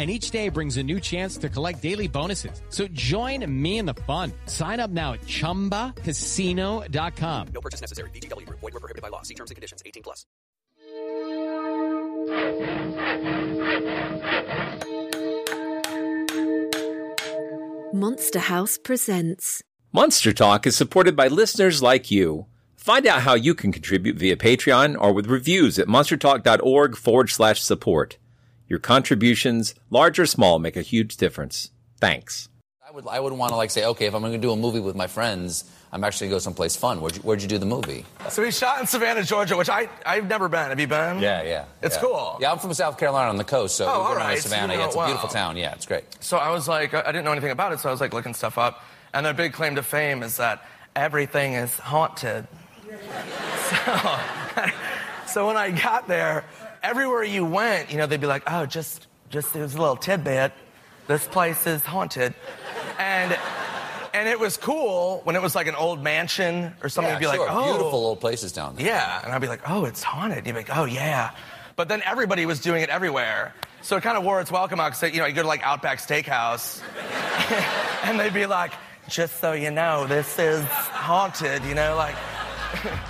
and each day brings a new chance to collect daily bonuses. So join me in the fun. Sign up now at ChumbaCasino.com. No purchase necessary. VGW. Void were prohibited by law. See terms and conditions. 18 plus. Monster House presents. Monster Talk is supported by listeners like you. Find out how you can contribute via Patreon or with reviews at monstertalk.org forward slash support. Your contributions, large or small, make a huge difference. Thanks. I would, I would want to like say, okay, if I'm going to do a movie with my friends, I'm actually going to go someplace fun. Where'd you, where'd you do the movie? So we shot in Savannah, Georgia, which I, I've never been. Have you been? Yeah, yeah. It's yeah. cool. Yeah, I'm from South Carolina on the coast, so Oh, we've all been. Savannah. So you yeah, it's a beautiful wow. town. Yeah, it's great. So I was like, I I didn't know anything about it, so I was like looking stuff up. And their big claim to fame is that everything is haunted. so, so when I got there, everywhere you went, you know, they'd be like, oh, just, just there's a little tidbit. This place is haunted. And, and it was cool when it was like an old mansion or something. Yeah, You'd be sure. like, oh. Beautiful old places down there. Yeah, and I'd be like, oh, it's haunted. You'd be like, oh, yeah. But then everybody was doing it everywhere. So it kind of wore its welcome out because, you know, you go to like Outback Steakhouse and they'd be like, just so you know, this is haunted, you know, like.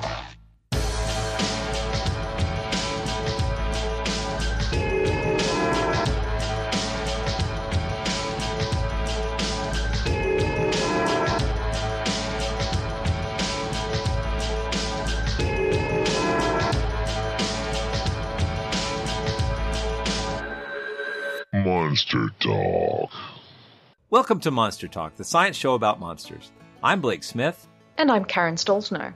Monster Talk. Welcome to Monster Talk, the science show about monsters. I'm Blake Smith. And I'm Karen Stollznow.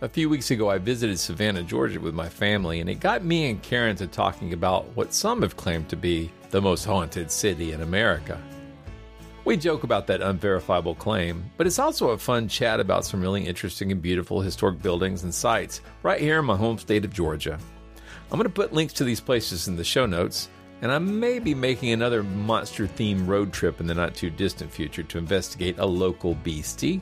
A few weeks ago, I visited Savannah, Georgia with my family, and it got me and Karen to talking about what some have claimed to be the most haunted city in America. We joke about that unverifiable claim, but it's also a fun chat about some really interesting and beautiful historic buildings and sites right here in my home state of Georgia. I'm going to put links to these places in the show notes, and I may be making another monster themed road trip in the not too distant future to investigate a local beastie.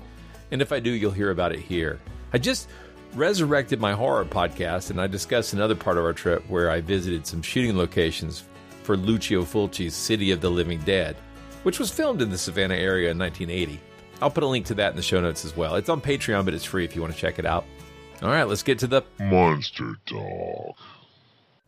And if I do, you'll hear about it here. I just resurrected my horror podcast, and I discussed another part of our trip where I visited some shooting locations for Lucio Fulci's City of the Living Dead, which was filmed in the Savannah area in 1980. I'll put a link to that in the show notes as well. It's on Patreon, but it's free if you want to check it out. All right, let's get to the Monster Talk.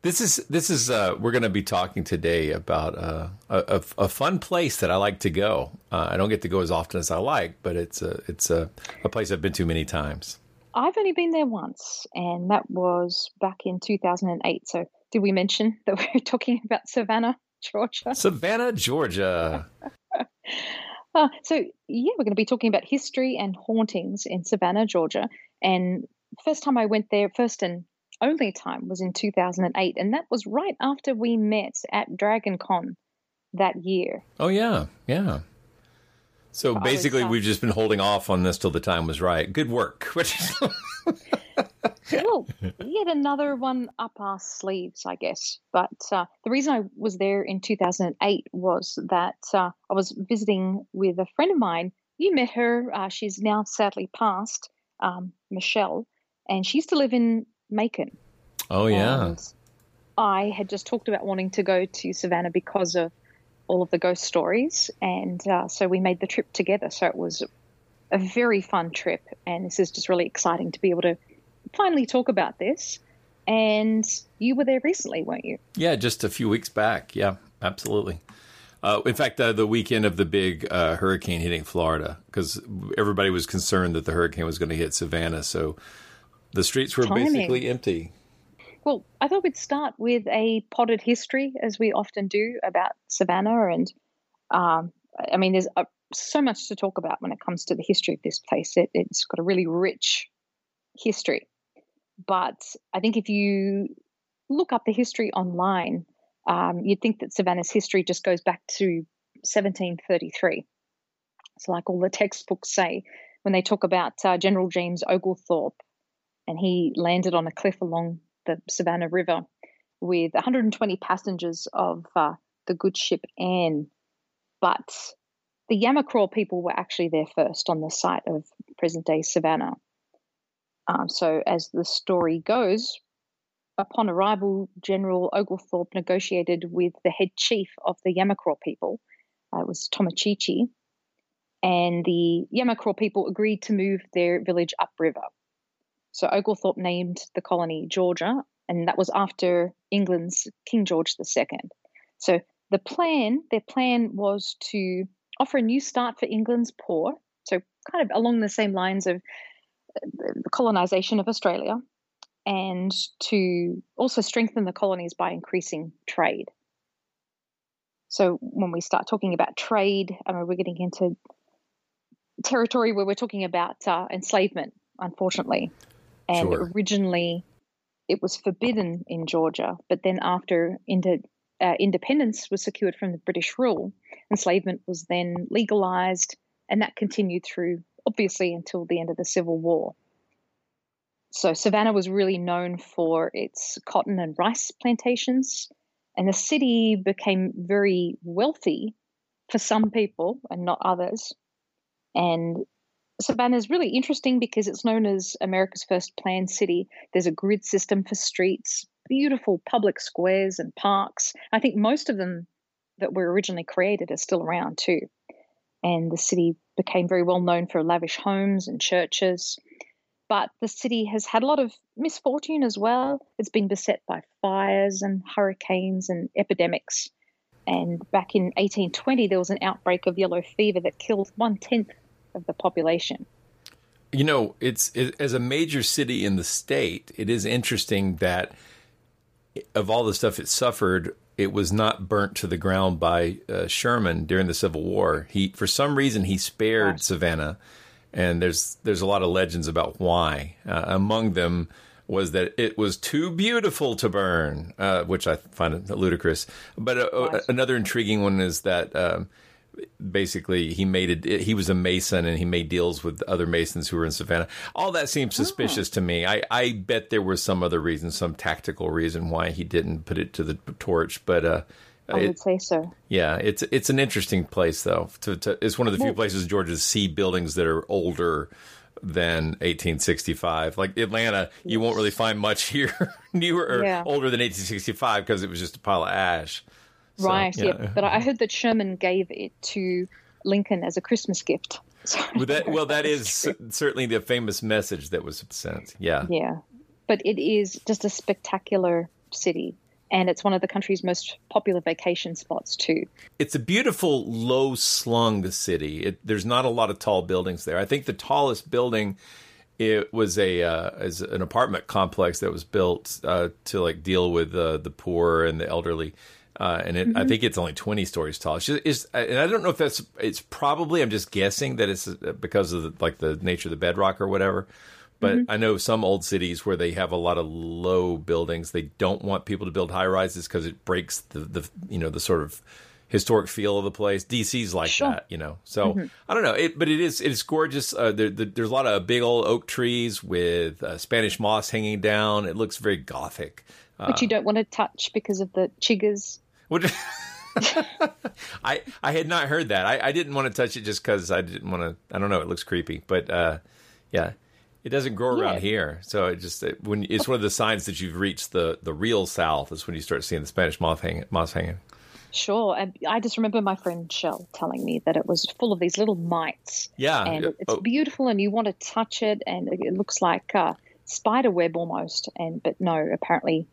This is this is uh, we're going to be talking today about uh, a, a, a fun place that I like to go. Uh, I don't get to go as often as I like, but it's a it's a, a place I've been to many times. I've only been there once, and that was back in 2008. So, did we mention that we were talking about Savannah, Georgia? Savannah, Georgia. Uh, so, yeah, we're going to be talking about history and hauntings in Savannah, Georgia. And first time I went there, first and only time was in 2008, and that was right after we met at Dragon Con that year. Oh yeah, yeah. So I was, basically, uh, we've just been holding off on this till the time was right. Good work. well, yet another one up our sleeves, I guess. But uh, the reason I was there in 2008 was that uh, I was visiting with a friend of mine. You met her. Uh, she's now sadly passed, um, Michelle, and she used to live in Macon. oh yeah. And I had just talked about wanting to go to Savannah because of all of the ghost stories, and uh, so we made the trip together. So it was a very fun trip, and this is just really exciting to be able to finally talk about this. And you were there recently, weren't you? Yeah, just a few weeks back. Yeah, absolutely. Uh, in fact, uh, the weekend of the big uh, hurricane hitting Florida, because everybody was concerned that the hurricane was going to hit Savannah, so the streets were Timing. basically empty. Well, I thought we'd start with a potted history, as we often do about Savannah. And um, I mean, there's uh so much to talk about when it comes to the history of this place. It, it's got a really rich history. But I think if you look up the history online, um, you'd think that Savannah's history just goes back to 1733. So, like all the textbooks say, when they talk about uh, General James Oglethorpe, and he landed on a cliff along the Savannah River with 120 passengers of uh, the good ship Anne. But the Yamacraw people were actually there first on the site of present day Savannah. Um, so, as the story goes, upon arrival, General Oglethorpe negotiated with the head chief of the Yamacraw people. Uh, it was Tomochichi. And the Yamacraw people agreed to move their village upriver. So Oglethorpe named the colony Georgia, and that was after England's King George II. So the plan, their plan was to offer a new start for England's poor, so kind of along the same lines of uh, the colonization of Australia, and to also strengthen the colonies by increasing trade. So when we start talking about trade, I mean, we're getting into territory where we're talking about uh, enslavement, unfortunately. And Sure. originally, it was forbidden in Georgia, but then after into, uh, independence was secured from the British rule, enslavement was then legalized, and that continued through, obviously, until the end of the Civil War. So Savannah was really known for its cotton and rice plantations, and the city became very wealthy for some people and not others. And Savannah is really interesting because it's known as America's first planned city. There's a grid system for streets, beautiful public squares and parks. I think most of them that were originally created are still around too. And the city became very well known for lavish homes and churches. But the city has had a lot of misfortune as well. It's been beset by fires and hurricanes and epidemics. And back in 1820, there was an outbreak of yellow fever that killed one tenth of the population. You know, it's it, as a major city in the state, it is interesting that of all the stuff it suffered, it was not burnt to the ground by uh, Sherman during the Civil War. He, for some reason, he spared Savannah, and there's there's a lot of legends about why. Uh, among them was that it was too beautiful to burn, uh, which I find ludicrous. But uh, another intriguing one is that. Um, basically he made it he was a mason and he made deals with other masons who were in savannah. All that seems suspicious to me. I i bet there was some other reason some tactical reason why he didn't put it to the torch but uh I it- would say so. yeah it's it's an interesting place though to, to, it's one of the few places in georgia to see buildings that are older than 1865 like atlanta you won't really find much here newer or Yeah. older than 1865 because it was just a pile of ash So, right, yeah. yeah. But I heard that Sherman gave it to Lincoln as a Christmas gift. So, Well, that, well, that is cer- certainly the famous message that was sent. Yeah. yeah. But it is just a spectacular city. And it's one of the country's most popular vacation spots, too. It's a beautiful, low slung city. It, there's not a lot of tall buildings there. I think the tallest building it was a uh, is an apartment complex that was built uh, to like deal with uh, the poor and the elderly. Uh, and it, I Mhm. think it's only 20 stories tall. It's, just, it's and I don't know if that's it's probably I'm just guessing that it's uh, because of the, like the nature of the bedrock or whatever. But Mhm. I know some old cities where they have a lot of low buildings. They don't want people to build high rises because it breaks the, the you know the sort of historic feel of the place. DC's like Sure. that, you know. So Mhm. I don't know, it, but it is it is gorgeous. Uh, there, there- there's a lot of big old oak trees with uh, Spanish moss hanging down. It looks very gothic. Uh, But you don't want to touch because of the chiggers. What- I I had not heard that. I, I didn't want to touch it just because I didn't want to. I don't know. It looks creepy, but uh, yeah, it doesn't grow Yeah. around here. So it just it, when it's one of the signs that you've reached the the real South is when you start seeing the Spanish moth hanging, moss hanging. Sure. And I just remember my friend Shell telling me that it was full of these little mites. Yeah. And it's Oh, beautiful and you want to touch it and it- it looks like uh, spider web almost. And But no, apparently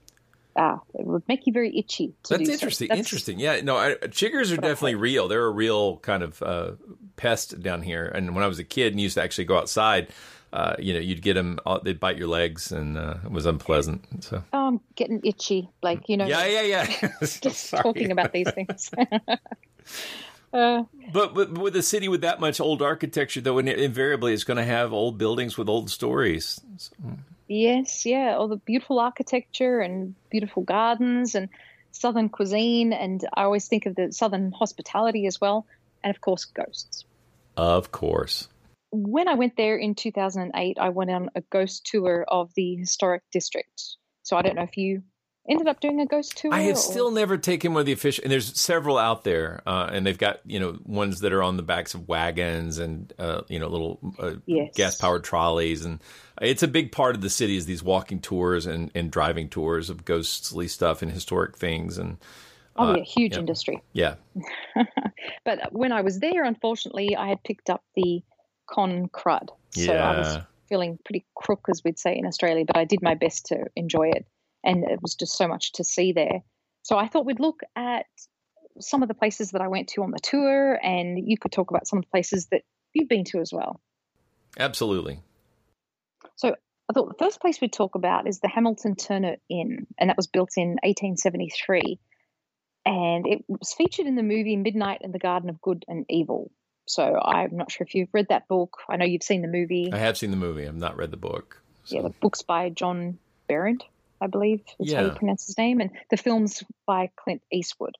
uh, it would make you very itchy to That's interesting. That's- Interesting. Yeah. No, I, chiggers are definitely real. They're a real kind of uh, pest down here. And when I was a kid and used to actually go outside, uh, you know, you'd get them. They'd bite your legs, and uh, it was unpleasant. So. Oh, I'm getting itchy. Like, you know, Yeah, yeah, yeah. just talking about these things. uh, But, but with a city with that much old architecture, though, invariably it's going to have old buildings with old stories. So- Yes, yeah, all the beautiful architecture and beautiful gardens and southern cuisine, and I always think of the southern hospitality as well, and of course ghosts. Of course. When I went there in 2008, I went on a ghost tour of the historic district. So I don't know if you ended up doing a ghost tour. I have or- still never taken one of the official, and there's several out there, uh, and they've got you know ones that are on the backs of wagons and uh, you know little uh, Yes. gas powered trolleys, and it's a big part of the city is these walking tours and, and driving tours of ghostly stuff and historic things, and Oh uh, yeah, huge yeah. industry. yeah, But when I was there, unfortunately, I had picked up the con crud. So I was feeling pretty crook, as we'd say in Australia, but I did my best to enjoy it. And it was just so much to see there. So I thought we'd look at some of the places that I went to on the tour, and you could talk about some of the places that you've been to as well. absolutely. So I thought the first place we'd talk about is the Hamilton Turner Inn, and that was built in 1873. And it was featured in the movie Midnight in the Garden of Good and Evil. So I'm not sure if you've read that book. I know you've seen the movie. I have seen the movie. I've not read the book. Yeah, the book's by John Berendt, I believe is how you pronounce his name, and the film's by Clint Eastwood.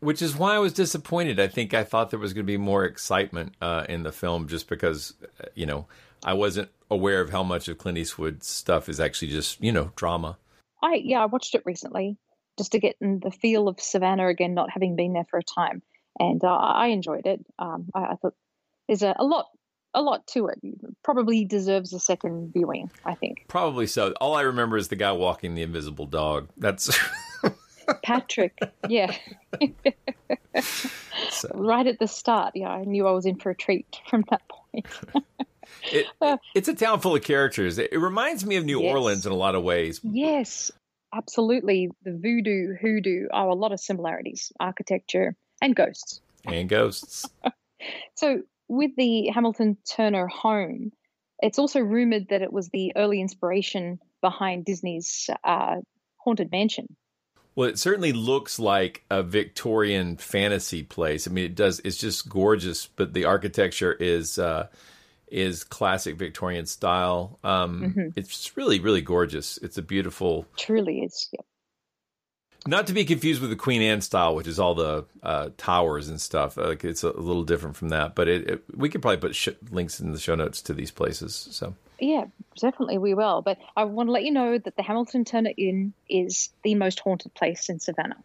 Which is why I was disappointed. I think I thought there was going to be more excitement uh, in the film, just because uh, you know I wasn't aware of how much of Clint Eastwood's stuff is actually just you know drama. I yeah, I watched it recently just to get in the feel of Savannah again, not having been there for a time, and uh, I enjoyed it. Um, I, I thought there's a, a lot, a lot to it. Probably deserves a second viewing. I think Probably so. All I remember is the guy walking the invisible dog. That's Patrick, yeah, right at the start, yeah, I knew I was in for a treat from that point. it, uh, it's a town full of characters. It, it reminds me of New Yes. Orleans in a lot of ways. Yes, absolutely. The voodoo, hoodoo are a lot of similarities, architecture and ghosts. And ghosts. So, with the Hamilton Turner home, it's also rumored that it was the early inspiration behind Disney's uh, Haunted Mansion. Well, it certainly looks like a Victorian fantasy place. I mean, it does. It's just gorgeous, but the architecture is uh, is classic Victorian style. Um, Mhm. It's really, really gorgeous. It's a beautiful. Truly is. Yeah. Not to be confused with the Queen Anne style, which is all the uh, towers and stuff. Uh, Like it's a little different from that, but it, it, we could probably put sh- links in the show notes to these places. So Yeah, definitely we will. But I want to let you know that the Hamilton Turner Inn is the most haunted place in Savannah.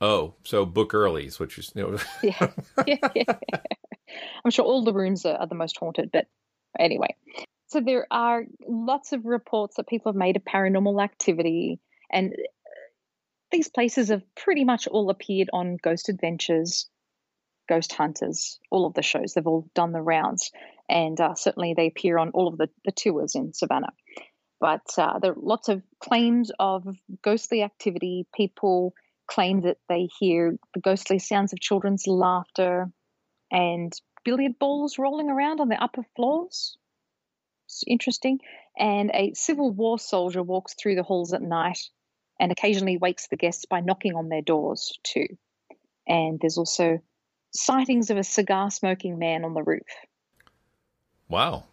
Oh, so book early is what you're. You know, yeah. yeah. I'm sure all the rooms are, are the most haunted, but anyway. So there are lots of reports that people have made of paranormal activity, and uh, these places have pretty much all appeared on Ghost Adventures, Ghost Hunters, all of the shows. They've all done the rounds, and uh, certainly they appear on all of the, the tours in Savannah. But uh, there are lots of claims of ghostly activity. People claim that they hear the ghostly sounds of children's laughter and billiard balls rolling around on the upper floors. Interesting. And a Civil War soldier walks through the halls at night and occasionally wakes the guests by knocking on their doors, too. And there's also sightings of a cigar smoking man on the roof. wow.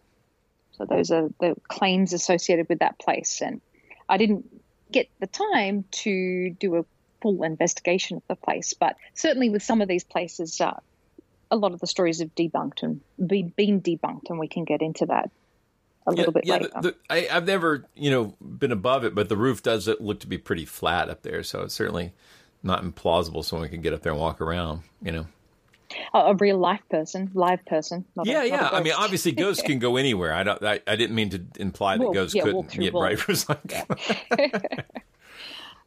So those are the claims associated with that place. And I didn't get the time to do a full investigation of the place, but certainly with some of these places, uh, a lot of the stories have debunked and been debunked, and we can get into that a little bit yeah, later. The, the, I, I've never, you know, been above it, but the roof does look to be pretty flat up there, so it's certainly not implausible someone can get up there and walk around. You know. a, a real life person, live person. Not yeah, a, yeah. I mean, obviously, ghosts can go anywhere. I don't. I, I didn't mean to imply that Well, ghosts yeah, couldn't. Get Yeah, right. was like,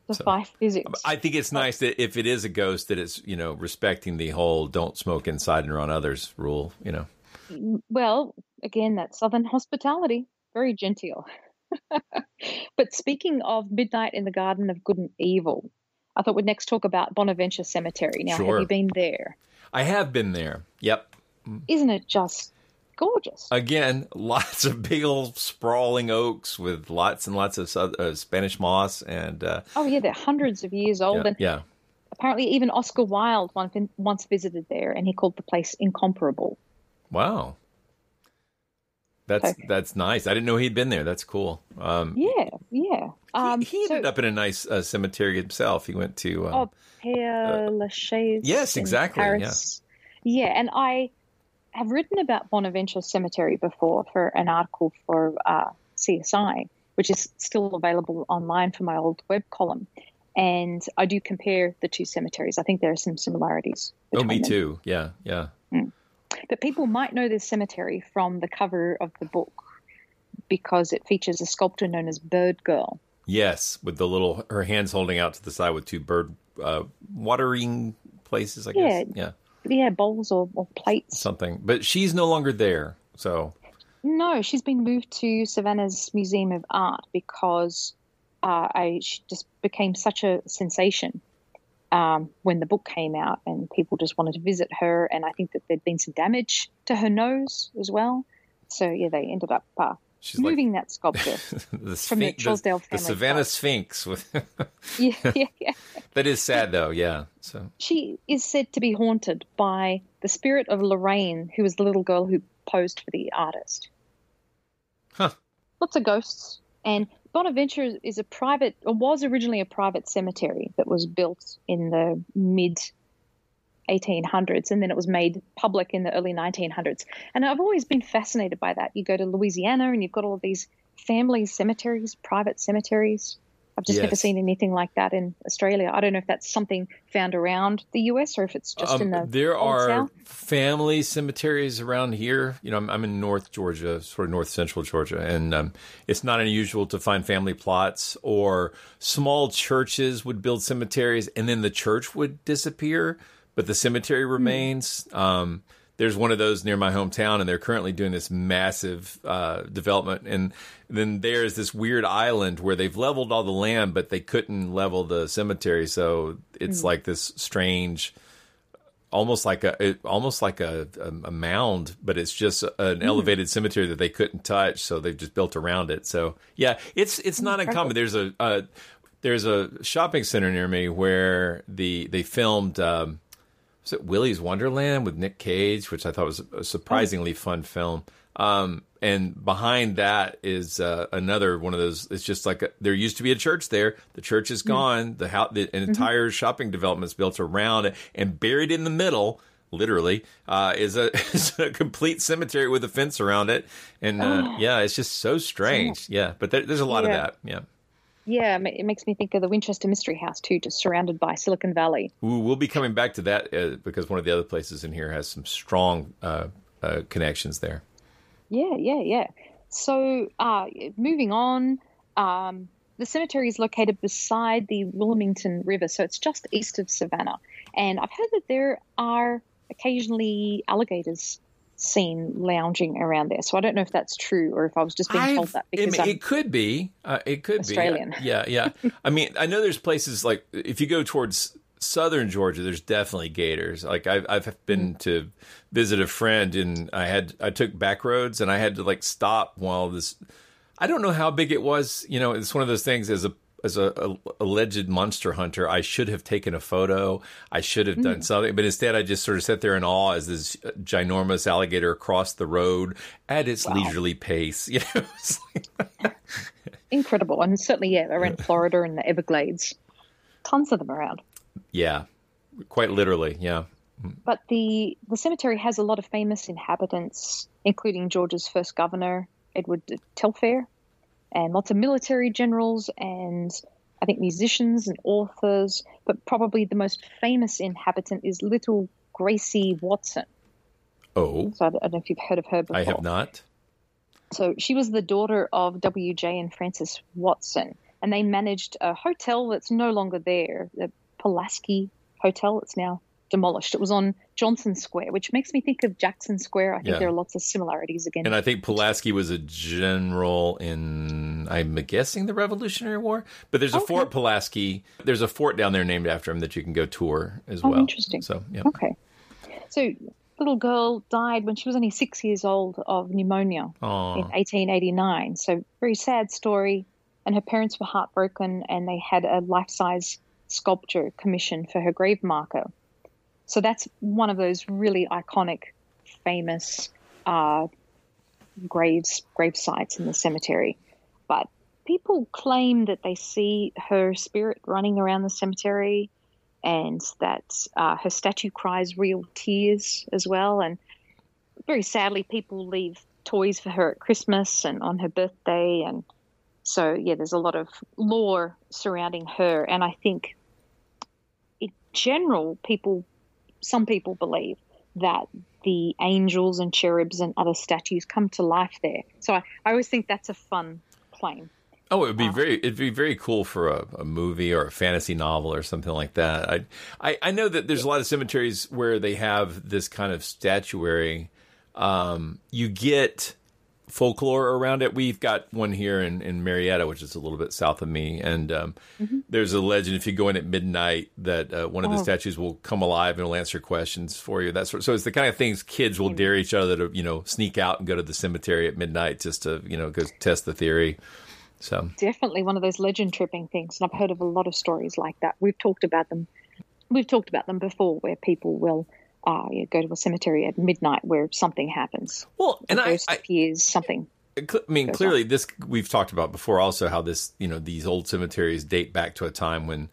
defy physics. I think it's nice that if it is a ghost, that it's you know respecting the whole "don't smoke inside and around others" rule. You know. Mm, well, again, that southern hospitality, very genteel. but speaking of Midnight in the Garden of Good and Evil, I thought we'd next talk about Bonaventure Cemetery. Now, Sure. have you been there? I have been there. Yep. Isn't it just gorgeous? Again, lots of big old sprawling oaks with lots and lots of uh, Spanish moss and uh, Oh, yeah, they're hundreds of years old. yeah, and yeah. apparently, even Oscar Wilde once, once visited there and he called the place incomparable. Wow. That's that's nice. I didn't know he'd been there. That's cool. Um, Yeah, yeah. Um, he ended up in a nice uh, cemetery himself. He went to um, Oh, Père Lachaise. yes, exactly, Paris. Yeah, and I have written about Bonaventure Cemetery before for an article for uh, CSI, which is still available online for my old web column. And I do compare the two cemeteries. I think there are some similarities. oh, me them. too. Yeah, yeah. But people might know this cemetery from the cover of the book because it features a sculptor known as Bird Girl. Yes, with the little her hands holding out to the side with two bird uh, watering places. I guess. Yeah. Yeah, Yeah, bowls or, or plates. something. But she's no longer there. So No, she's been moved to Savannah's Museum of Art because uh, I she just became such a sensation um, when the book came out, and people just wanted to visit her. And I think that there'd been some damage to her nose as well. So yeah, they ended up uh, She's like- moving that sculpture. the, From the Sphinx- Trousdale the, family Savannah. Sphinx. With yeah, yeah, yeah. that is sad though. Yeah. So She is said to be haunted by the spirit of Lorraine, who was the little girl who posed for the artist. Huh. Lots of ghosts. And Bonaventure is- a private, or was originally a private cemetery that was built in the mid 1800s, and then it was made public in the early 1900s. And I've always been fascinated by that. You go to Louisiana, and you've got all these family cemeteries, private cemeteries. I've just never seen anything like that in Australia. I don't know if that's something found around the US or if it's just in Um, the there are South. family cemeteries around here. You know, I'm, I'm in North Georgia, sort of North Central Georgia, and um, it's not unusual to find family plots or small churches would build cemeteries, and then the church would disappear, but the cemetery Hmm. remains. Um, there's one of those near my hometown, and they're currently doing this massive uh, development. And then there's this weird island where they've leveled all the land, but they couldn't level the cemetery, so it's Hmm. like this strange almost like a it, almost like a, a, a mound, but it's just an elevated cemetery that they couldn't touch, so they've just built around it. So yeah, it's it's not uncommon. There's a uh, there's a shopping center near me where the they filmed. Um, was it Willy's Wonderland with Nick Cage, which I thought was a surprisingly fun film. Um, and behind that is uh, another one of those. It's just like a, there used to be a church there. The church is gone. The the entire shopping development is built around it, and buried in the middle, literally, uh, is a is a complete cemetery with a fence around it. And uh, yeah, it's just so strange. Yeah, but there, there's a lot Yeah. of that. Yeah. Yeah, it makes me think of the Winchester Mystery House too, just surrounded by Silicon Valley. Ooh, we'll be coming back to that uh, because one of the other places in here has some strong uh, uh, connections there. Yeah, yeah, yeah. So, uh, moving on, um, the cemetery is located beside the Wilmington River, so it's just east of Savannah. And I've heard that there are occasionally alligators seen lounging around there. So I don't know if that's true or if I was just being told I've- that because mean, I'm, it could be. Uh, it could Australian. be. Yeah, yeah. I mean, I know there's places like if you go towards southern Georgia, there's definitely gators. Like I've I've been to visit a friend, and I had I took back roads, and I had to like stop while this. I don't know how big it was. You know, it's one of those things as a as a, a alleged monster hunter, I should have taken a photo. I should have done Mm. something, but instead, I just sort of sat there in awe as this ginormous alligator crossed the road at its leisurely pace. You know, like- incredible. And certainly, yeah, around Florida and the Everglades, tons of them around. yeah, quite literally. Yeah. But the the cemetery has a lot of famous inhabitants, including Georgia's first governor, Edward Telfair, and lots of military generals and I think musicians and authors. But probably the most famous inhabitant is little Gracie Watson. Oh, So I don't know if you've heard of her before. I have not. So she was the daughter of W.J. and Frances Watson, and they managed a hotel that's no longer there, the Pulaski Hotel. It's now demolished. It was on Johnson Square, which makes me think of Jackson Square. I think Yeah. there are lots of similarities again. And I think Pulaski was a general in, I'm guessing, the Revolutionary War. But there's a Okay. Fort Pulaski. There's a fort down there named after him that you can go tour as Oh, well. interesting. So, yeah. Okay. So, little girl died when she was only six years old of pneumonia Aw. in 1889. So, very sad story. And her parents were heartbroken, and they had a life size sculpture commissioned for her grave marker. So, that's one of those really iconic, famous uh, graves, grave sites in the cemetery. But people claim that they see her spirit running around the cemetery and that uh, her statue cries real tears as well. And very sadly, people leave toys for her at Christmas and on her birthday. And so, yeah, there's a lot of lore surrounding her. And I think, in general, people, some people believe that the angels and cherubs and other statues come to life there. So I, I always think that's a fun claim. Oh, it would be very it'd be very cool for a, a movie or a fantasy novel or something like that. I, I I know that there's a lot of cemeteries where they have this kind of statuary. Um, you get folklore around it. We've got one here in, in Marietta, which is a little bit south of me, and um, there's a legend if you go in at midnight that uh, one of the Oh. statues will come alive and will answer questions for you. That sort. So it's the kind of things kids will dare each other to you know sneak out and go to the cemetery at midnight just to you know go test the theory. So definitely one of those legend tripping things and i've heard of a lot of stories like that we've talked about them we've talked about them before where people will uh, yeah, go to a cemetery at midnight where something happens well and a ghost appears something I mean, clearly, this we've talked about before. Also, how this, you know, these old cemeteries date back to a time when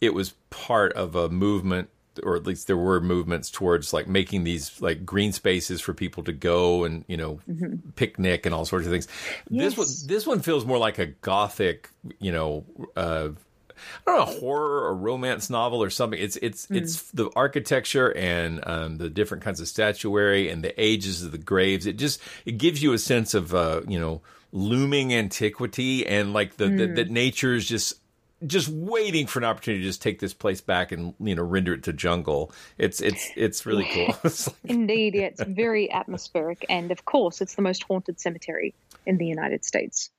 it was part of a movement, or at least there were movements towards like making these like green spaces for people to go and you know picnic and all sorts of things. This one, this one feels more like a gothic, you know. Uh, I don't know, horror or romance novel or something. It's it's it's the architecture and um, the different kinds of statuary and the ages of the graves. It just it gives you a sense of uh, you know looming antiquity and like the, the Mm. that nature is just just waiting for an opportunity to just take this place back and you know render it to jungle. It's it's it's really cool. It's like- indeed yeah, it's very atmospheric and of course it's the most haunted cemetery in the united states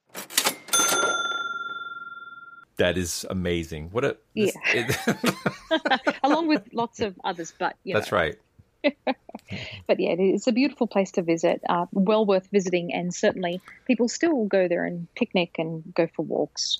that is amazing. What a yeah it- along with lots of others but yeah. that's know, right. but yeah, it's a beautiful place to visit, uh, well worth visiting, and certainly people still go there and picnic and go for walks.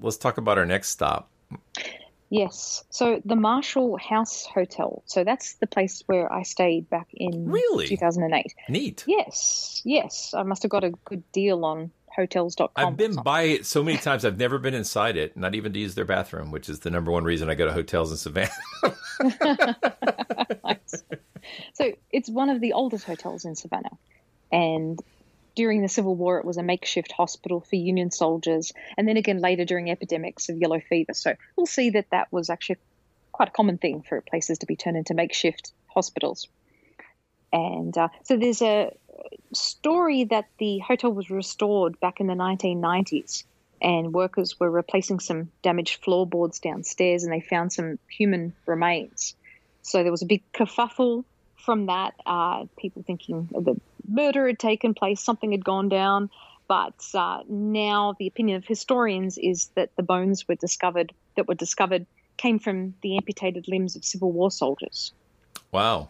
let's talk about our next stop. Yes, so the Marshall House Hotel. So that's the place where I stayed back in Really? 2008. Neat. Yes, yes, I must have got a good deal on hotels.com. I've been by it so many times. I've never been inside it, not even to use their bathroom, which is the number one reason I go to hotels in Savannah. So it's one of the oldest hotels in Savannah. And during the Civil War, it was a makeshift hospital for Union soldiers. And then again later during epidemics of yellow fever. So we'll see that that was actually quite a common thing for places to be turned into makeshift hospitals. And uh, so there's a story that the hotel was restored back in the 1990s. And workers were replacing some damaged floorboards downstairs and they found some human remains. So there was a big kerfuffle from that, uh, people thinking the murder had taken place, something had gone down. But uh, now the opinion of historians is that the bones were discovered that were discovered came from the amputated limbs of Civil War soldiers. Wow.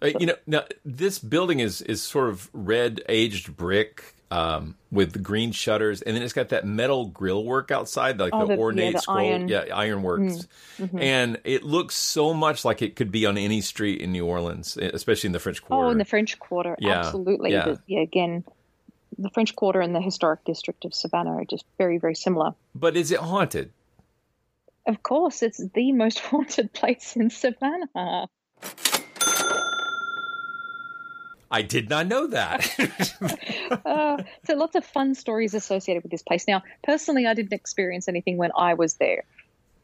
Uh, you know, now this building is is sort of red aged brick um, with the green shutters, and then it's got that metal grill work outside, like Oh, the, the- yeah, ornate the scroll, iron- yeah, ironworks, Mm, mhm. and it looks so much like it could be on any street in New Orleans, especially in the French Quarter. Oh, in the French Quarter, Yeah, absolutely. yeah. The- yeah, again, the French Quarter and the historic district of Savannah are just very, very similar. but is it haunted? Of course, it's the most haunted place in Savannah. I did not know that. uh, so lots of fun stories associated with this place. Now, personally, I didn't experience anything when I was there,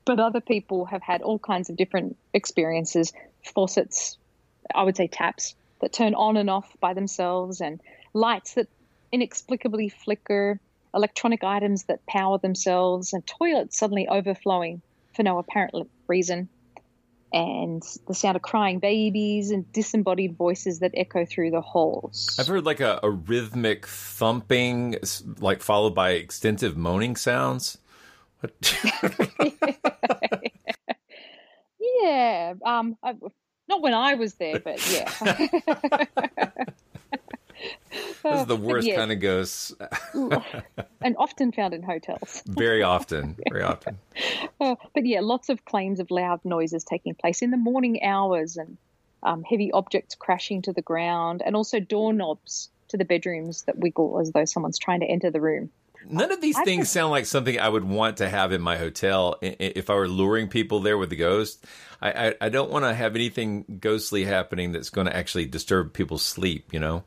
but other people have had all kinds of different experiences. Faucets, I would say taps that turn on and off by themselves, and lights that inexplicably flicker, electronic items that power themselves, and toilets suddenly overflowing for no apparent reason. And the sound of crying babies and disembodied voices that echo through the halls. I've heard like a, a rhythmic thumping, like followed by extensive moaning sounds. What? Yeah, um, I, not when I was there, but yeah. This is the worst yeah. kind of ghosts. And often found in hotels. very often, very often. Uh, but yeah, lots of claims of loud noises taking place in the morning hours and um, heavy objects crashing to the ground, and also doorknobs to the bedrooms that wiggle as though someone's trying to enter the room. None of these I things sound like something I would want to have in my hotel if I were luring people there with the ghost. I, I, I don't want to have anything ghostly happening that's going to actually disturb people's sleep, you know?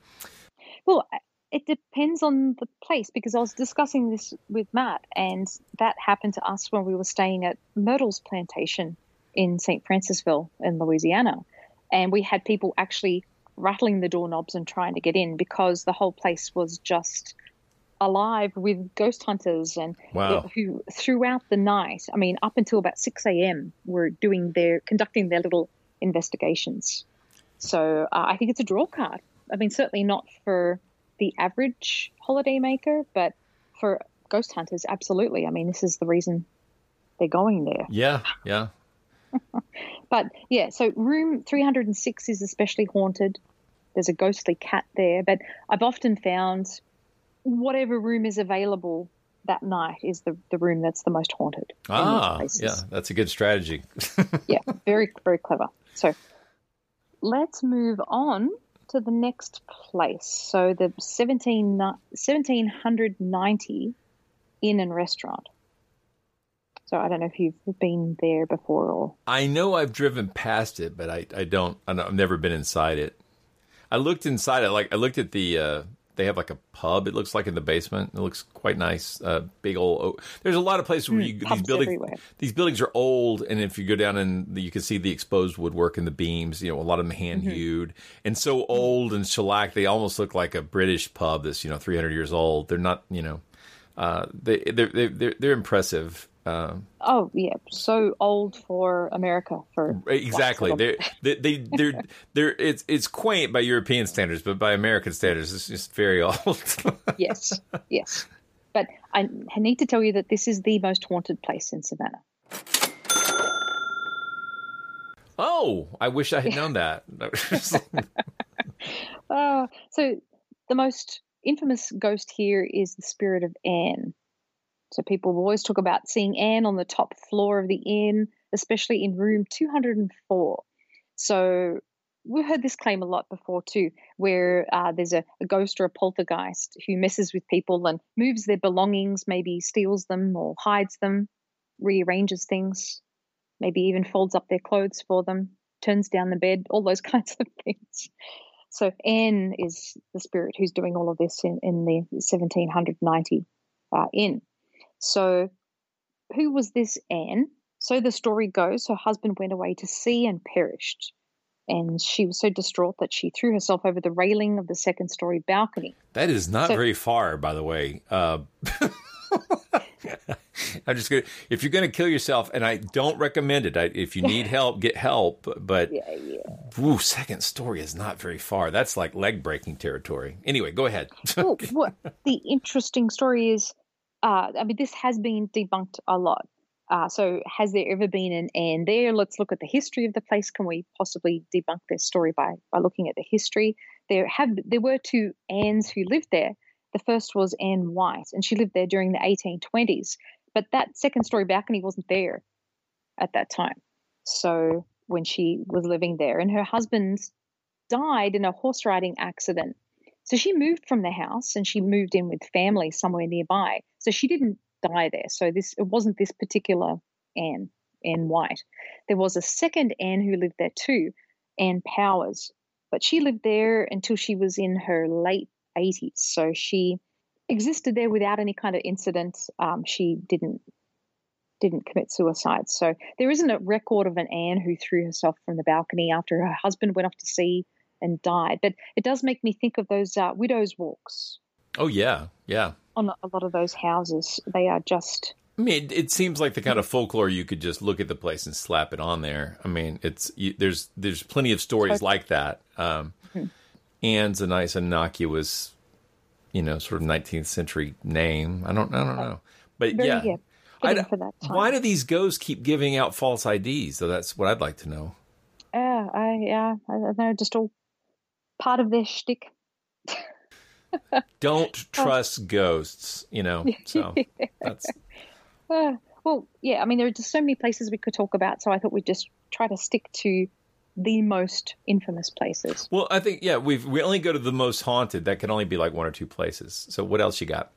Well, it depends on the place because I was discussing this with Matt, and that happened to us when we were staying at Myrtle's plantation in St. Francisville in Louisiana. And we had people actually rattling the doorknobs and trying to get in because the whole place was just alive with ghost hunters and Wow. who throughout the night, I mean, up until about 6 a.m., were doing their conducting their little investigations. So uh, I think it's a draw card. I mean, certainly not for the average holidaymaker, but for ghost hunters, absolutely. I mean, this is the reason they're going there. Yeah, yeah. But yeah, so room 306 is especially haunted. There's a ghostly cat there, but I've often found whatever room is available that night is the, the room that's the most haunted. Ah, yeah, that's a good strategy. yeah, very, very clever. So let's move on to the next place. So the 17, 1790 Inn and Restaurant. So I don't know if you've been there before or. I know I've driven past it, but I, I don't, I've never been inside it. I looked inside it, like I looked at the, uh, they have like a pub. It looks like in the basement. It looks quite nice. Uh, big old. oak. There's a lot of places where Mm, you these pubs buildings. everywhere. These buildings are old, and if you go down and you can see the exposed woodwork and the beams. You know, a lot of them hand hewed and so old and shellac. They almost look like a British pub that's you know 300 years old. They're not. You know, uh, they they're they're, they're impressive. Um, Oh, yeah. So old for America. For Exactly. lots of them. They're, they they they're they're it's it's quaint by European standards, but by American standards, it's just very old. yes, yes. But I, I need to tell you that this is the most haunted place in Savannah. oh, I wish I had known that. Uh, so the most infamous ghost here is the spirit of Anne. So people always talk about seeing Anne on the top floor of the inn, especially in room 204. So we've heard this claim a lot before too, where uh, there's a, a ghost or a poltergeist who messes with people and moves their belongings, maybe steals them or hides them, rearranges things, maybe even folds up their clothes for them, turns down the bed, all those kinds of things. So Anne is the spirit who's doing all of this in, in the 1790 uh, inn. So who was this Anne? So the story goes, her husband went away to sea and perished. And she was so distraught that she threw herself over the railing of the second story balcony. that is not So- very far, by the way. Uh, I'm just gonna. If you're gonna kill yourself, and I don't recommend it. I, if you need help, get help. But Yeah, yeah. ooh, second story is not very far. That's like leg breaking territory. Anyway, go ahead. well, what the interesting story is, uh, I mean, this has been debunked a lot. Uh, so, has there ever been an Anne there? Let's look at the history of the place. Can we possibly debunk this story by by looking at the history? There have there were two Annes who lived there. The first was Anne White, and she lived there during the 1820s. But that second story balcony wasn't there at that time. So when she was living there, and her husband died in a horse riding accident. So she moved from the house and she moved in with family somewhere nearby. So she didn't die there. So this it wasn't this particular Anne, Anne White. There was a second Anne who lived there too, Anne Powers, but she lived there until she was in her late 80s. So she existed there without any kind of incident. Um, she didn't didn't commit suicide. So there isn't a record of an Anne who threw herself from the balcony after her husband went off to sea and died. But it does make me think of those uh, widows' walks. Oh yeah, yeah. On a lot of those houses, they are just. I mean, it, it, seems like the kind of folklore you could just look at the place and slap it on there. I mean, it's you, there's there's plenty of stories totally. like that. Um, mm-hmm. Anne's a nice innocuous, you know, sort of 19th century name. I don't I don't know, but Very yeah. Good for that time. Why do these ghosts keep giving out false IDs? So that's what I'd like to know. Yeah, I yeah, I know, just all part of their shtick. don't trust ghosts, you know. So that's. Uh, well, yeah. I mean, there are just so many places we could talk about. So I thought we'd just try to stick to the most infamous places. Well, I think yeah, we we only go to the most haunted. That can only be like one or two places. So what else you got?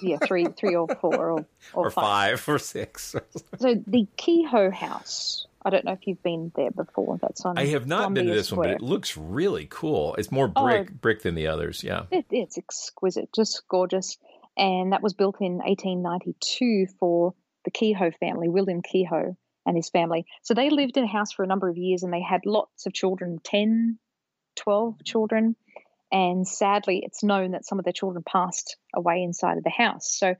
Yeah, three, three or four, or, or, or five. five. or six. so the Kehoe House. I don't know if you've been there before. That's on. I have not Columbia been to this Square. one, but it looks really cool. It's more brick oh, brick than the others. Yeah, it, it's exquisite, just gorgeous. And that was built in 1892 for the Kehoe family, William Kehoe and his family. So they lived in a house for a number of years and they had lots of children 10, 12 children. And sadly, it's known that some of their children passed away inside of the house. So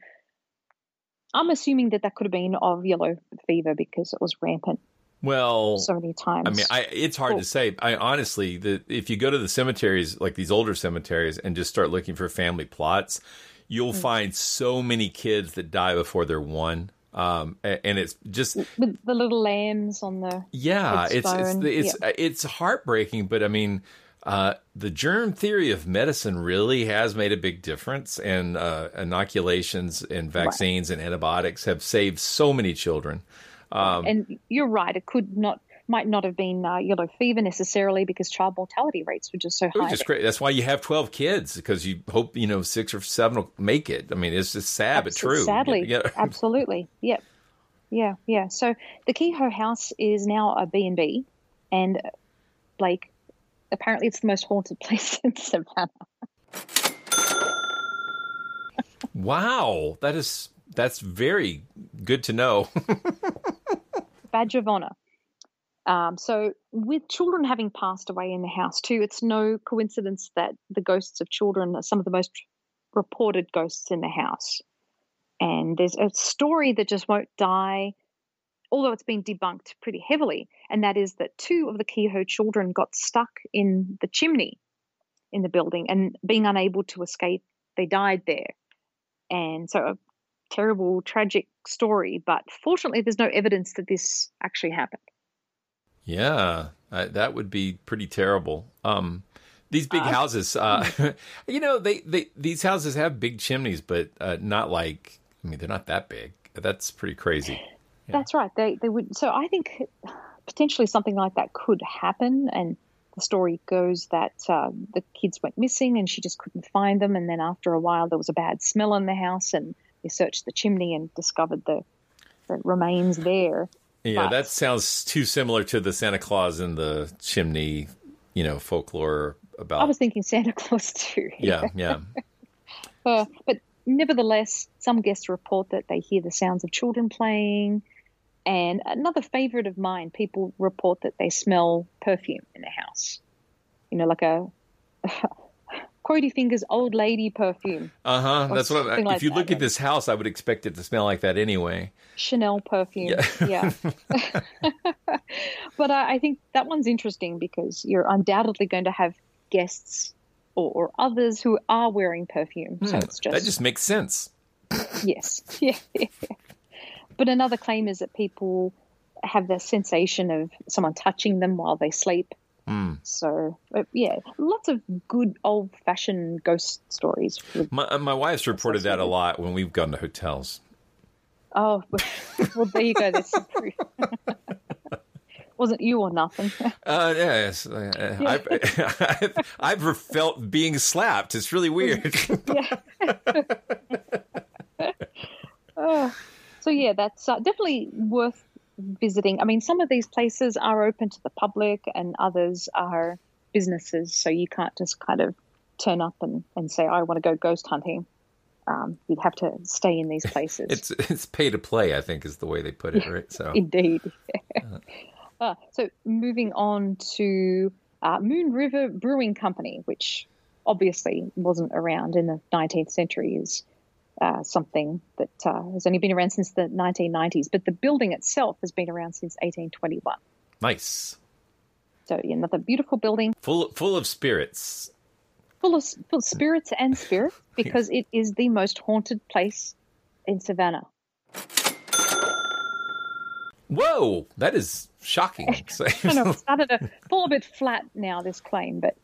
I'm assuming that that could have been of yellow fever because it was rampant. Well, so many times. I mean, I, it's hard to say. I honestly, the, if you go to the cemeteries, like these older cemeteries, and just start looking for family plots, you'll mm. find so many kids that die before they're one. Um, and it's just with the little lambs on the yeah, it's it's it's, yeah. it's heartbreaking, but I mean, uh, the germ theory of medicine really has made a big difference, and uh, inoculations and vaccines right. and antibiotics have saved so many children. Um, and you're right; it could not might not have been uh, yellow fever necessarily because child mortality rates were just so high. Just great. That's why you have 12 kids because you hope, you know, six or seven will make it. I mean, it's just sad, but true. Sadly. Yeah. Absolutely. Yep. Yeah. Yeah. So the Kehoe house is now a B&B and Blake, apparently it's the most haunted place in Savannah. wow. That is, that's very good to know. Badge of honor. Um, so, with children having passed away in the house too, it's no coincidence that the ghosts of children are some of the most reported ghosts in the house. And there's a story that just won't die, although it's been debunked pretty heavily, and that is that two of the Kehoe children got stuck in the chimney in the building and being unable to escape, they died there. And so, a terrible, tragic story, but fortunately, there's no evidence that this actually happened. Yeah, uh, that would be pretty terrible. Um, these big uh, houses, uh, you know, they, they these houses have big chimneys, but uh, not like I mean, they're not that big. That's pretty crazy. Yeah. That's right. They they would. So I think potentially something like that could happen, and the story goes that uh, the kids went missing, and she just couldn't find them, and then after a while there was a bad smell in the house, and they searched the chimney and discovered the, the remains there. Yeah, but, that sounds too similar to the Santa Claus in the chimney, you know, folklore about. I was thinking Santa Claus too. Yeah, yeah. uh, but nevertheless, some guests report that they hear the sounds of children playing. And another favorite of mine, people report that they smell perfume in the house. You know, like a Quody Fingers old lady perfume. Uh huh. That's what. Something if like you that, look at this house, I would expect it to smell like that anyway. Chanel perfume. Yeah. but I, I think that one's interesting because you're undoubtedly going to have guests or, or others who are wearing perfume. So Hmm, it's just, that just makes sense. yes, yeah, yeah. yeah. But another claim is that people have the sensation of someone touching them while they sleep. Hmm. So uh, yeah, lots of good old-fashioned ghost stories. My uh, my wife's reported that a lot when we've gone to hotels. Oh, well, there you go. There's some proof. Wasn't you or nothing. Uh, yes, uh, I've, I've, I've felt being slapped. It's really weird. Uh, so yeah, that's uh, definitely worth visiting. I mean, some of these places are open to the public, and others are businesses. So you can't just kind of turn up and, and say, "I want to go ghost hunting." Um, you'd have to stay in these places. it's it's pay to play. I think is the way they put it. Right. So Indeed. Uh, so moving on to uh, Moon River Brewing Company, which obviously wasn't around in the 19th century, is uh, something that uh, has only been around since the 1990s. But the building itself has been around since 1821. nice, So yeah, another beautiful building, full full of spirits. full of, full of spirits and spirit, because it is the most haunted place in Savannah. Whoa, that is shocking. Know, it started to fall a bit flat now, this claim, but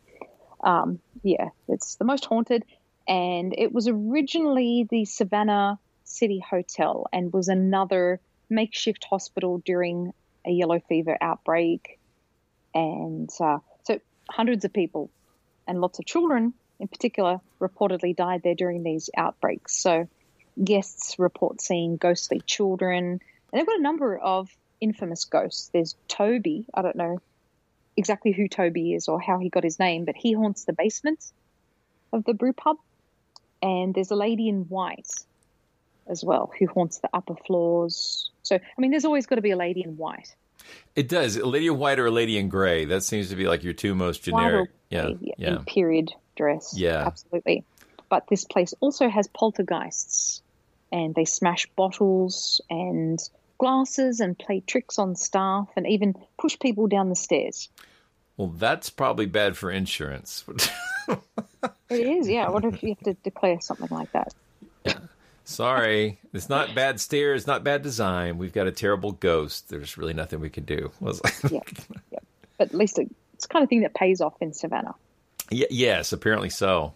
um, yeah, it's the most haunted. And it was originally the Savannah City Hotel and was another makeshift hospital during a yellow fever outbreak. And uh, so hundreds of people and lots of children in particular reportedly died there during these outbreaks. So guests report seeing ghostly children. And they've got a number of infamous ghosts. There's Toby. I don't know exactly who Toby is or how he got his name, but he haunts the basement of the brew pub. And there's a lady in white as well who haunts the upper floors. So, I mean, there's always got to be a lady in white. It does. A lady in white or a lady in gray. That seems to be like your two most generic. Yeah. Yeah. In period dress. Yeah. Absolutely. But this place also has poltergeists and they smash bottles and glasses and play tricks on staff and even push people down the stairs. Well, that's probably bad for insurance. It is, yeah. What if you have to declare something like that? Sorry, it's not bad stairs, not bad design. We've got a terrible ghost. There's really nothing we can do. Was yeah, yeah. But at least it, it's the kind of thing that pays off in Savannah. Y- yes, apparently so.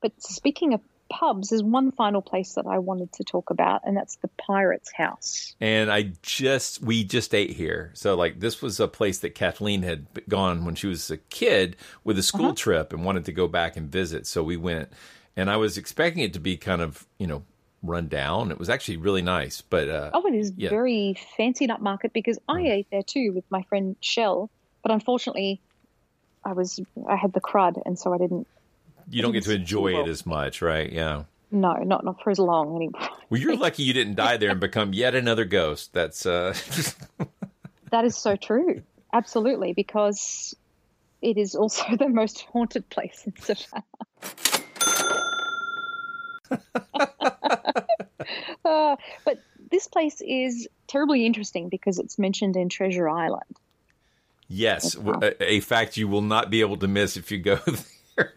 But speaking of pubs, there's one final place that I wanted to talk about, and that's the Pirates House. And I just we just ate here, so like this was a place that Kathleen had gone when she was a kid with a school trip and wanted to go back and visit. So we went, and I was expecting it to be kind of you know run down. It was actually really nice, but uh, Oh, it is yeah. very fancy and upmarket because I ate there too with my friend Shell, but unfortunately, I was I had the crud, and so I didn't. You don't get to enjoy it as much, right? Yeah. No, not not for as long anymore. Well, you're lucky you didn't die there and become yet another ghost. That's uh That is so true. Absolutely, because it is also the most haunted place in Savannah. Uh, but this place is terribly interesting because it's mentioned in Treasure Island. yes, a fact you will not be able to miss if you go there.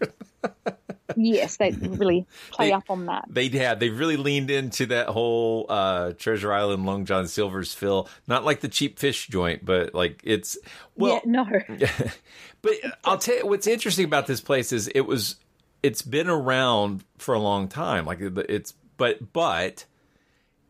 Yes, they really play They- up on that. They had they really leaned into that whole uh, Treasure Island Long John Silver's fill. Not like the cheap fish joint, but like it's well. yeah, no. But I'll tell you what's interesting about this place is it was it's been around for a long time. Like it's but but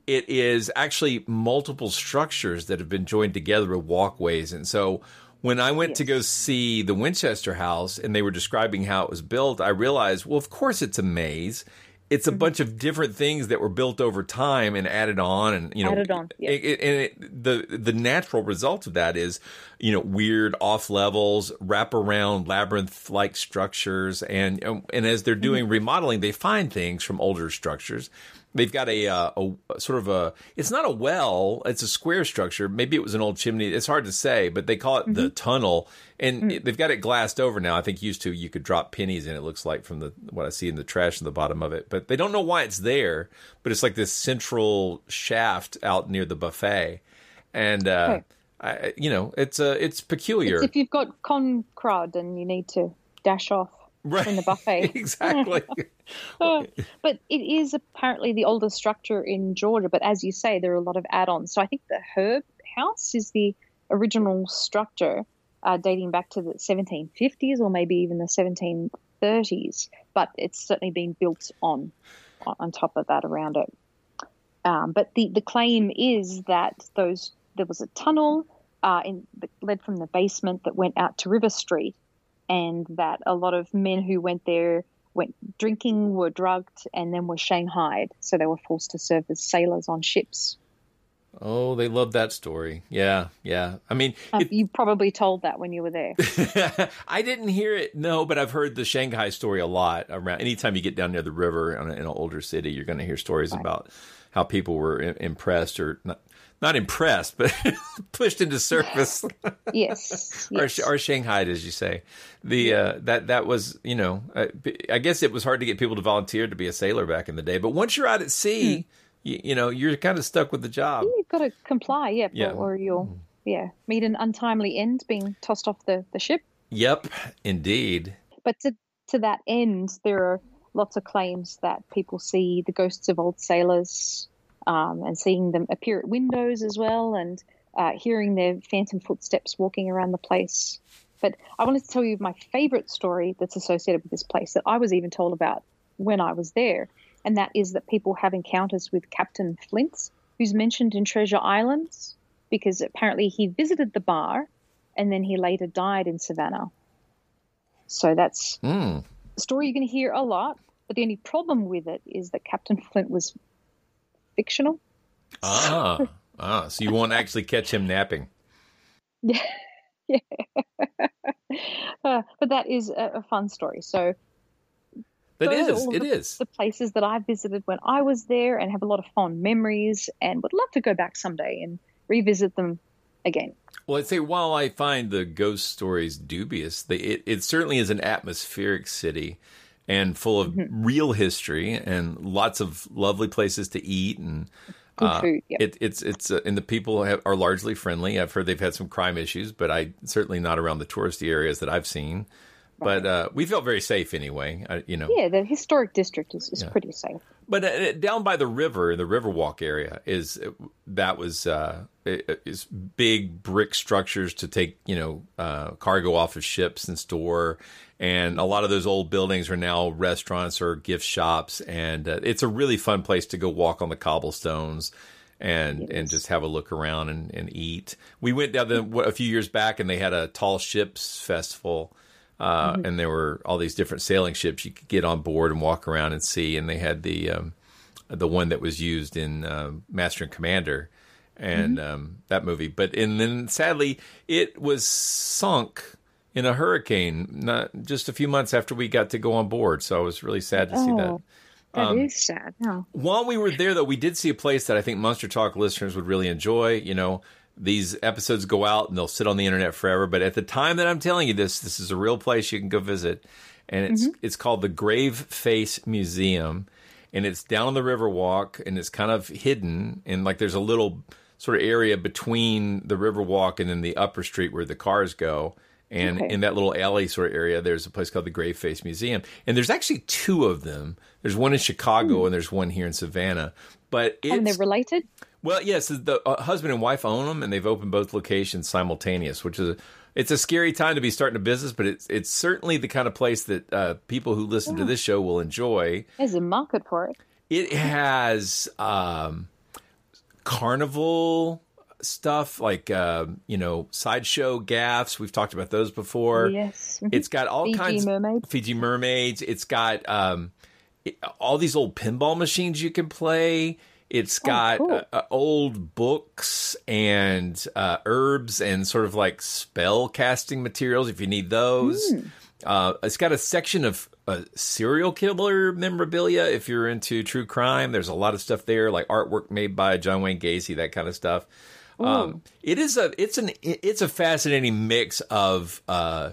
it is actually multiple structures that have been joined together with walkways. And so when I went to go see the Winchester House and they were describing how it was built, I realized, well, of course it's a maze. It's Mm-hmm. a bunch of different things that were built over time and added on, and you know, Added on, yeah. it- it- and it, the the natural result of that is, you know, weird off levels, wraparound labyrinth like structures, and and as they're doing Mm-hmm. remodeling, they find things from older structures, They've got a, uh, a, sort of a. It's not a well. It's a square structure. Maybe it was an old chimney. It's hard to say, but they call it the tunnel, and it- they've got it glassed over now. I think used to you could drop pennies in. It looks like from the what I see in the trash in the bottom of it, but they don't know why it's there. But it's like this central shaft out near the buffet, and uh, Okay. I, you know it's uh, it's peculiar. It's if you've got con crud and you need to dash off from the buffet. exactly. Uh, but it is apparently the oldest structure in Georgia. But as you say, there are a lot of add-ons. So I think the Herb House is the original structure, uh, dating back to the 1750s or maybe even the 1730s. But it's certainly been built on on top of that around it. Um, but the the claim is that those there was a tunnel uh, in that led from the basement that went out to River Street, and that a lot of men who went there went drinking, were drugged, and then were shanghaied. So they were forced to serve as sailors on ships. oh, they love that story. Yeah, yeah. I mean, Uh, you probably told that when you were there. I didn't hear it, no, but I've heard the Shanghai story a lot. Around anytime you get down near the river in, a, in an older city, you're going to hear stories about how people were impressed or not, not impressed, but pushed into service. yes, or, sh- or Shanghai, as you say. The uh, that that was you know uh, I guess it was hard to get people to volunteer to be a sailor back in the day. But once you're out at sea, you, you know you're kind of stuck with the job. You've got to comply, yeah, Yeah. or you'll yeah meet an untimely end, being tossed off the, the ship. Yep, indeed. But to to that end, there are lots of claims that people see the ghosts of old sailors um, and seeing them appear at windows as well, and uh, hearing their phantom footsteps walking around the place. But I wanted to tell you my favorite story that's associated with this place that I was even told about when I was there, and that is that people have encounters with Captain Flint, who's mentioned in Treasure Islands, because apparently he visited the bar and then he later died in Savannah. So that's Mm. a story you're going to hear a lot, but the only problem with it is that Captain Flint was fictional. Ah, ah. So you won't actually catch him napping. Yeah, yeah. Uh, but that is a, a fun story. So That is. It the, is. the places that I visited when I was there, and have a lot of fond memories, and would love to go back someday and revisit them again. Well, I'd say while I find the ghost stories dubious, they, it, it certainly is an atmospheric city and full of Mm-hmm. real history and lots of lovely places to eat and Good food, yep. it, it's it's uh, and the people have, are largely friendly. I've heard they've had some crime issues, but I certainly not around the touristy areas that I've seen. But uh, we felt very safe anyway. I, you know, Yeah, the historic district is, is Yeah. pretty safe. But uh, down by the river, in the Riverwalk area is that was uh, is big brick structures to take you know uh, cargo off of ships and store, and a lot of those old buildings are now restaurants or gift shops, and uh, it's a really fun place to go walk on the cobblestones. And and just have a look around and, and eat. We went down the, a few years back, and they had a tall ships festival, uh, Mm-hmm. and there were all these different sailing ships you could get on board and walk around and see. And they had the um, the one that was used in um Master and Commander and Mm-hmm. um, that movie. But and then sadly, it was sunk in a hurricane not just a few months after we got to go on board. So I was really sad to see that. Oh, that is Um, sad. No. While we were there, though, we did see a place that I think Monster Talk listeners would really enjoy. You know, these episodes go out and they'll sit on the internet forever. But at the time that I'm telling you this, this is a real place you can go visit, and it's it's called the Graveface Museum, and it's down the Riverwalk, and it's kind of hidden, and like there's a little sort of area between the Riverwalk and then the upper street where the cars go. And Okay. in that little alley sort of area, there's a place called the Graveface Museum. And there's actually two of them. There's one in Chicago and there's one here in Savannah. But and they're related. well, yes, the uh, husband and wife own them and they've opened both locations simultaneous, which is a, it's a scary time to be starting a business, but it's it's certainly the kind of place that uh, people who listen to this show will enjoy. There's a market for it. It has um, carnival stuff like uh, you know sideshow gaffs. We've talked about those before. Yes. Mhm. It's got all Fiji kinds mermaids. Fiji mermaids. It's got um, it- all these old pinball machines you can play. It's got cool. uh, uh, old books and uh, herbs and sort of like spell casting materials if you need those. Uh, it's got a section of uh, serial killer memorabilia. If you're into true crime, there's a lot of stuff there, like artwork made by John Wayne Gacy, that kind of stuff. Um, it is a it's an it's a fascinating mix of uh,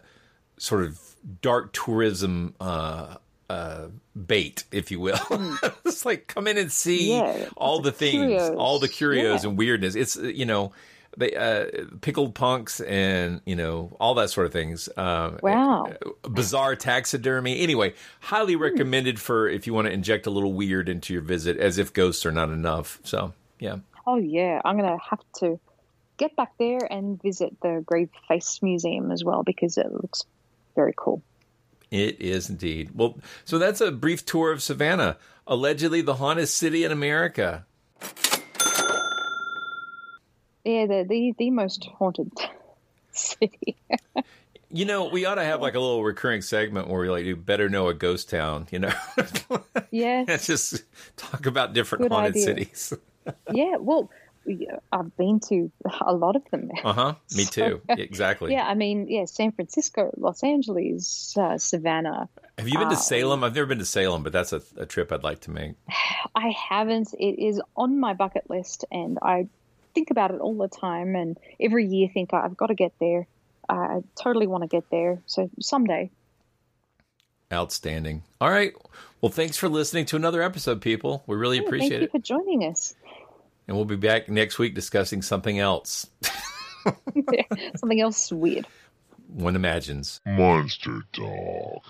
sort of dark tourism uh, uh, bait, if you will. it's like come in and see Yeah, all the things, curios. all the curios Yeah. and weirdness. It's uh, you know. They, uh, pickled punks and you know all that sort of things. Um, Wow. bizarre taxidermy. Anyway, highly recommended for if you want to inject a little weird into your visit, as if ghosts are not enough. So yeah, Oh yeah, I'm gonna have to get back there and visit the Grave Face Museum as well because it looks very cool. it is indeed. Well, so that's a brief tour of Savannah, allegedly the haunted city in America. Yeah, the the, the most haunted city. You know, we ought to have like a little recurring segment where we like do better know a ghost town. You know, yeah, Let's just talk about different Good haunted idea. cities. yeah. Well, I've been to a lot of them. Uh huh. Me too. exactly. Yeah, I mean, yeah, San Francisco, Los Angeles, uh, Savannah. Have you been to uh, Salem? I've never been to Salem, but that's a, a trip I'd like to make. I haven't. It is on my bucket list, and I think about it all the time. And every year, think I've got to get there. I totally want to get there. So someday. Outstanding. All right. Well, thanks for listening to another episode, people. We really Yeah, appreciate Thank you it. for joining us. And we'll be back next week discussing something else. Something else weird. One imagines. Monster Talk.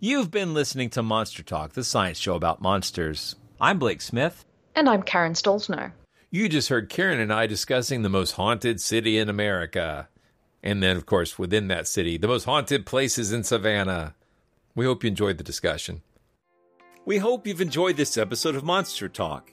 You've been listening to Monster Talk, the science show about monsters. I'm Blake Smith. And I'm Karen Stollznow. You just heard Karen and I discussing the most haunted city in America. And then, of course, within that city, the most haunted places in Savannah. We hope you enjoyed the discussion. We hope you've enjoyed this episode of Monster Talk.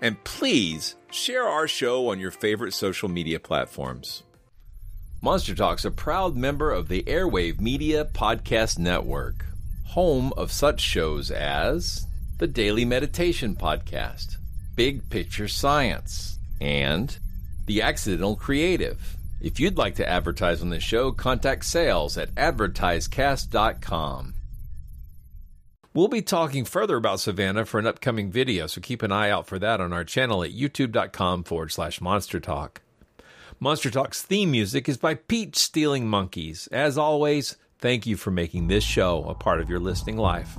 And please share our show on your favorite social media platforms. Monster Talk's a proud member of the Airwave Media Podcast Network, home of such shows as the Daily Meditation Podcast, Big Picture Science, and The Accidental Creative. If you'd like to advertise on this show, contact sales at advertisecast.com. We'll be talking further about Savannah for an upcoming video, so keep an eye out for that on our channel at youtube.com forward slash monster talk. Monster Talk's theme music is by Peach Stealing Monkeys. As always, thank you for making this show a part of your listening life.